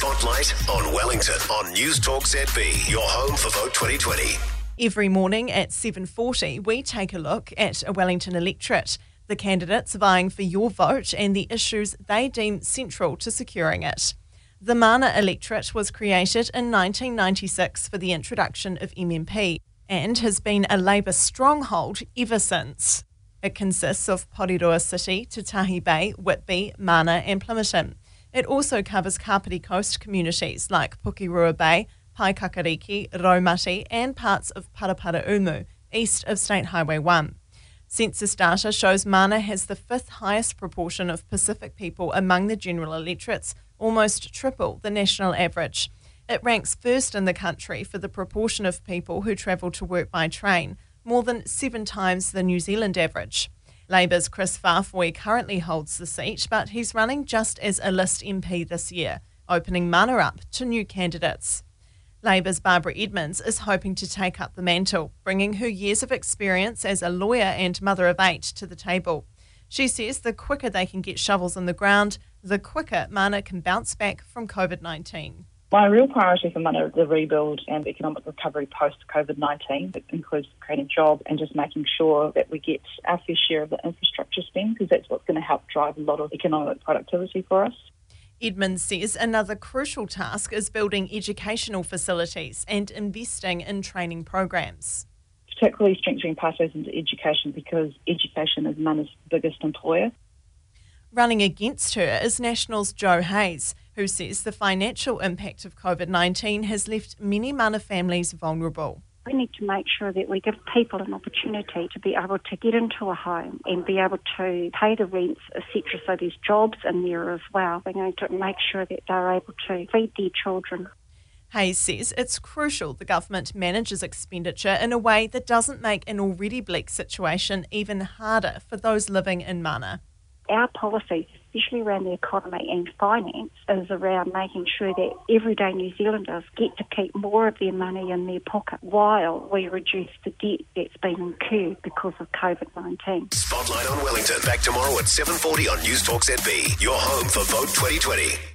Spotlight on Wellington on News Talk ZB, your home for Vote 2020. Every morning at 7:40, we take a look at a Wellington electorate, the candidates vying for your vote and the issues they deem central to securing it. The Mana electorate was created in 1996 for the introduction of MMP and has been a Labour stronghold ever since. It consists of Porirua City, Titahi Bay, Whitby, Mana, and Plimmerton. It also covers Kapiti Coast communities like Pukerua Bay, Paekakariki, Raumati, and parts of Paraparaumu, east of State Highway 1. Census data shows Mana has the fifth highest proportion of Pacific people among the general electorates, almost triple the national average. It ranks first in the country for the proportion of people who travel to work by train, more than seven times the New Zealand average. Labour's Kris Faafoi currently holds the seat, but he's running just as a list MP this year, opening Mana up to new candidates. Labour's Barbara Edmonds is hoping to take up the mantle, bringing her years of experience as a lawyer and mother of eight to the table. She says the quicker they can get shovels in the ground, the quicker Mana can bounce back from COVID 19. My real priority for Mana is the rebuild and economic recovery post COVID 19. It includes creating jobs and just making sure that we get our fair share of the infrastructure spend because that's what's going to help drive a lot of economic productivity for us. Edmonds says another crucial task is building educational facilities and investing in training programs. Particularly strengthening pathways into education because education is Mana's biggest employer. Running against her is Nationals Jo Hayes, who says the financial impact of COVID 19 has left many Mana families vulnerable. We need to make sure that we give people an opportunity to be able to get into a home and be able to pay the rents, etc. So there's jobs in there as well. We're going to make sure that they're able to feed their children. Hayes says it's crucial the government manages expenditure in a way that doesn't make an already bleak situation even harder for those living in Mana our policies, especially around the economy and finance, is around making sure that everyday New Zealanders get to keep more of their money in their pocket while we reduce the debt that's been incurred because of COVID 19. Spotlight on Wellington. Back tomorrow at 7.40 on News Talk ZB. Your home for Vote 2020.